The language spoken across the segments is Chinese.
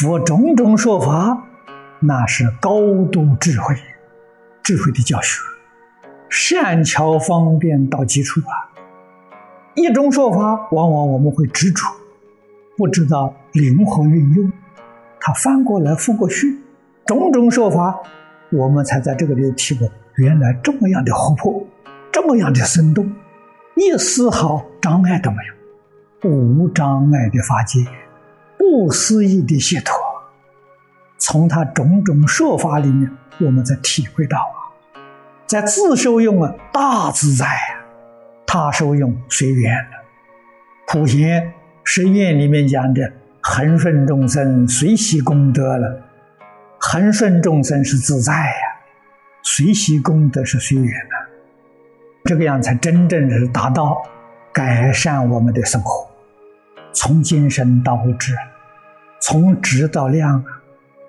佛种种说法，那是高度智慧，智慧的教学，善巧方便到极处啊。一种说法，往往我们会执着，不知道灵活运用，它翻过来覆过去，种种说法，我们才在这个里体会，原来这么样的活泼，这么样的生动，一丝毫障碍都没有，无障碍的法界。不思议的解脱，从他种种说法里面，我们才体会到啊，在自受用啊，大自在啊，他受用随缘了。普贤十愿里面讲的恒顺众生，随喜功德了。恒顺众生是自在呀，随喜功德是随缘的，这个样才真正是达到改善我们的生活。从今生到物质，从质到量，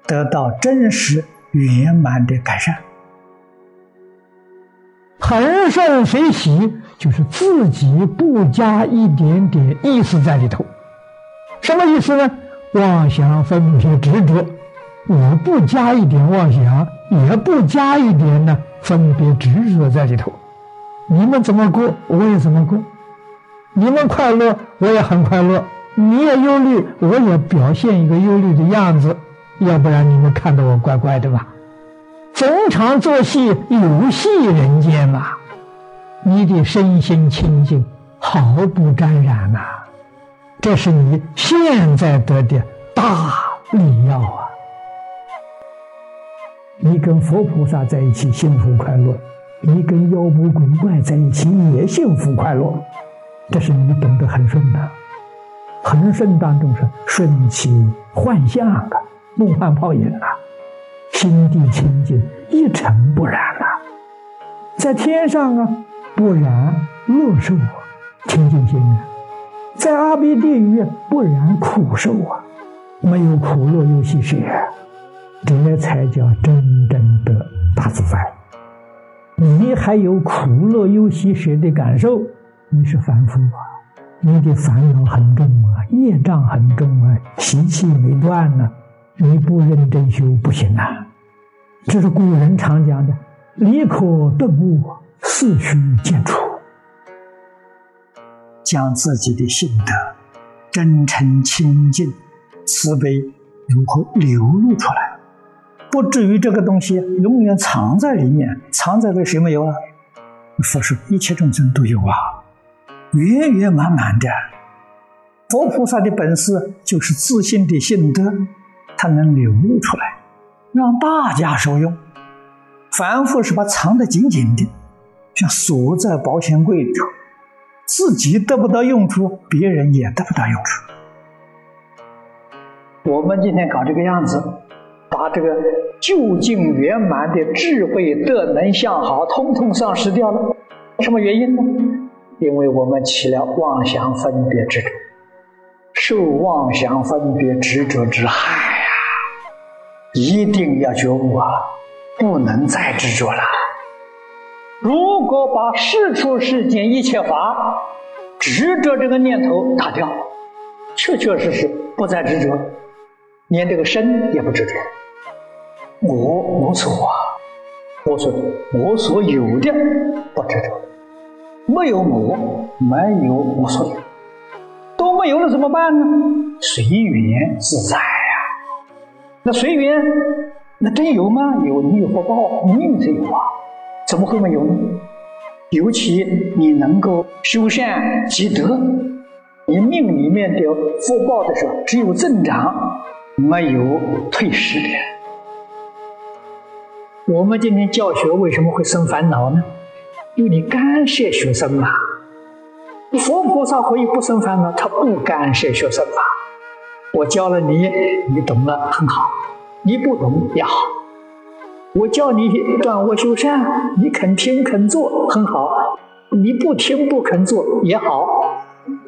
得到真实圆满的改善。恒顺随喜，就是自己不加一点点意思在里头。什么意思呢？妄想分别执着，我不加一点妄想，也不加一点呢分别执着在里头。你们怎么过，我也怎么过；你们快乐，我也很快乐。你也忧虑，我也表现一个忧虑的样子，要不然你们看到我怪怪的吧？逢场作戏，游戏人间嘛。你的身心清净，毫不沾染呐。这是你现在得的大利药啊！你跟佛菩萨在一起幸福快乐，你跟妖魔鬼怪在一起也幸福快乐，这是你懂得很顺的。恒顺当中是顺其幻象啊，梦幻泡影啊，心地清净，一尘不染啊，在天上啊，不染乐受啊，清净心啊，在阿鼻地狱不染苦受啊，没有苦乐忧喜舍，这才叫真正的大自在。你还有苦乐忧喜舍的感受，你是凡夫啊。你的烦恼很重啊，业障很重啊，习气没断呢，你不认真修不行啊。这是古人常讲的：“离可顿悟，四虚见出。”将自己的性德、真诚、清净、慈悲如何流露出来，不至于这个东西永远藏在里面，藏在这谁没有啊？佛说一切众生都有啊。圆圆满满的，佛菩萨的本事就是自信的性德，他能流露出来，让大家受用。凡夫是把藏得紧紧的，像锁在保险柜里头，自己得不到用处，别人也得不到用处。我们今天搞这个样子，把这个究竟圆满的智慧德能相好，通通丧失掉了。什么原因呢？因为我们起了妄想分别执着，受妄想分别执着之害啊！一定要觉悟啊，不能再执着了。如果把世出世间一切法执着这个念头打掉，确确实实不再执着，连这个身也不执着。我无所啊，我所我所有的不执着。没有我，没有我所有，都没有了怎么办呢？随缘自在呀。那随缘，那真有吗？有，你有福报，命才有啊。怎么会没有呢？尤其你能够修善积德，你命里面的福报的时候，只有增长，没有退失的。我们今天教学为什么会生烦恼呢？因为你干涉学生嘛，佛菩萨可以不生烦恼，他不干涉学生嘛。我教了你，你懂了很好；你不懂也好。我教你断恶修善，你肯听肯做很好；你不听不肯做也好。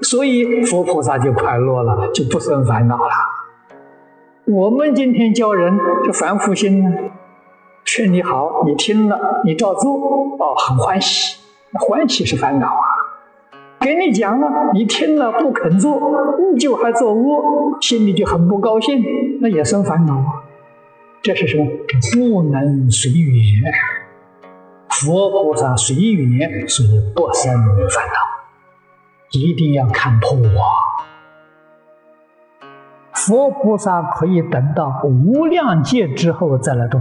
所以佛菩萨就快乐了，就不生烦恼了。我们今天教人这凡夫心呢？劝你好，你听了，你照做，哦，很欢喜。欢喜是烦恼啊，给你讲了，你听了不肯做，你就还做恶，心里就很不高兴，那也生烦恼啊。这是什么？不能随缘。佛菩萨随缘，所以不生烦恼。一定要看破啊！佛菩萨可以等到无量劫之后再来度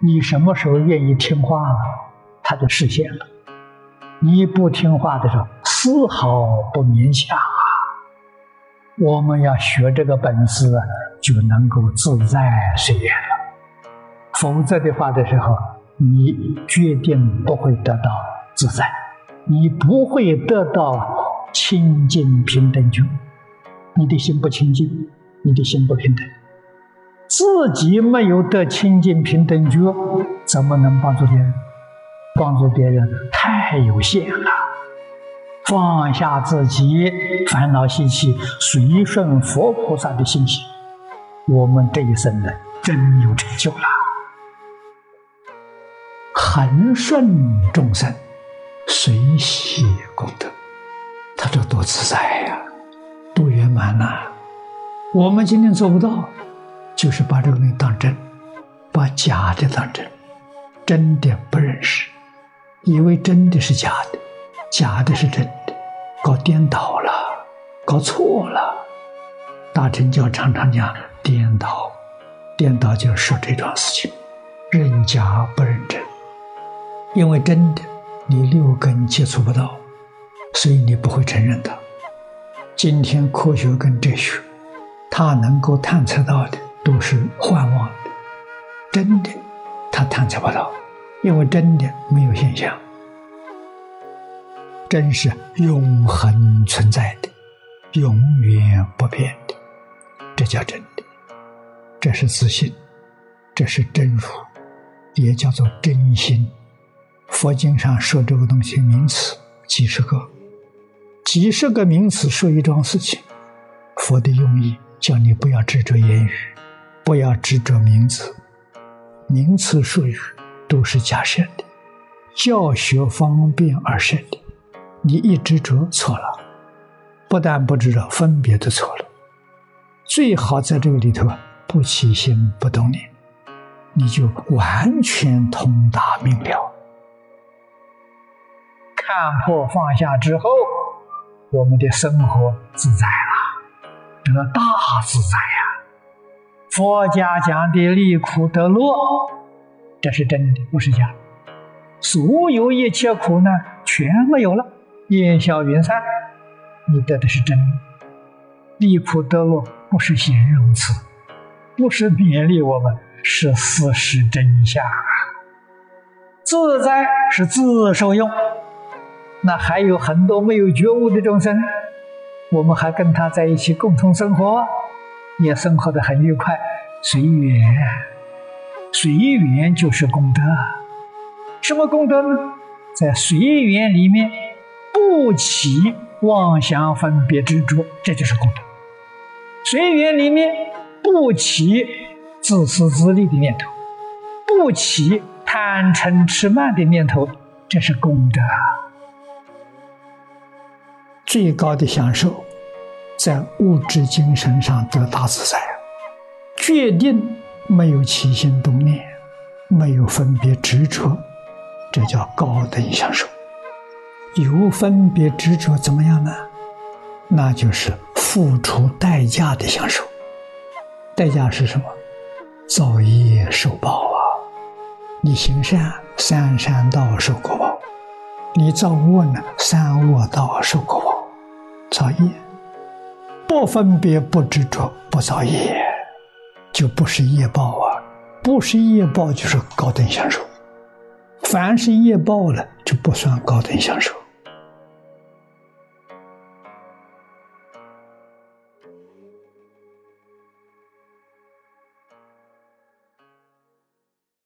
你。什么时候愿意听话了，他就实现了。你不听话的时候，丝毫不勉强啊！我们要学这个本事，就能够自在随缘了。否则的话的时候，你决定不会得到自在，你不会得到清净平等觉。你的心不清净，你的心不平等，自己没有得清净平等觉，怎么能帮助别人？帮助别人太有限了，放下自己烦恼习气，随顺佛菩萨的心性，我们这一生呢，真有成就了。恒顺众生，随喜功德，他这多自在呀，多圆满呐！我们今天做不到，就是把这个东西当真，把假的当真，真的不认识。以为真的是假的，假的是真的，搞颠倒了，搞错了。大乘教常常讲颠倒，颠倒就是说这桩事情，认假不认真。因为真的你六根接触不到，所以你不会承认它。今天科学跟哲学，它能够探测到的都是幻妄的，真的他探测不到。因为真的没有现象，真是永恒存在的，永远不变的，这叫真的，这是自信，这是真如，也叫做真心。佛经上说这个东西名词几十个，几十个名词说一桩事情，佛的用意叫你不要执着言语，不要执着名词，名词术语。都是假设的，教学方便而设的。你一执着错了，不但不知道分别的错了。最好在这个里头不起心不动念，你就完全通达明了。看破放下之后，我们的生活自在了，得大自在呀！佛家讲的离苦得乐。这是真的，不是假的。所有一切苦难全没有了，烟消云散，你得的是真的。离苦得乐不是形容词，不是勉励我们，是事实真相啊！自在是自受用，那还有很多没有觉悟的众生，我们还跟他在一起共同生活，也生活的很愉快，随缘。随缘就是功德，什么功德呢？在随缘里面不起妄想分别执着，这就是功德。随缘里面不起自私自利的念头，不起贪嗔痴慢的念头，这是功德。最高的享受，在物质精神上得大自在，决定。没有起心动念，没有分别执着，这叫高等享受。有分别执着怎么样呢？那就是付出代价的享受。代价是什么？造业受报啊！你行善，三善道受果报；你造恶呢，三恶道受果报。造业，不分别不执着，不造业。就不是业报啊，不是业报就是高等享受。凡是业报了，就不算高等享受。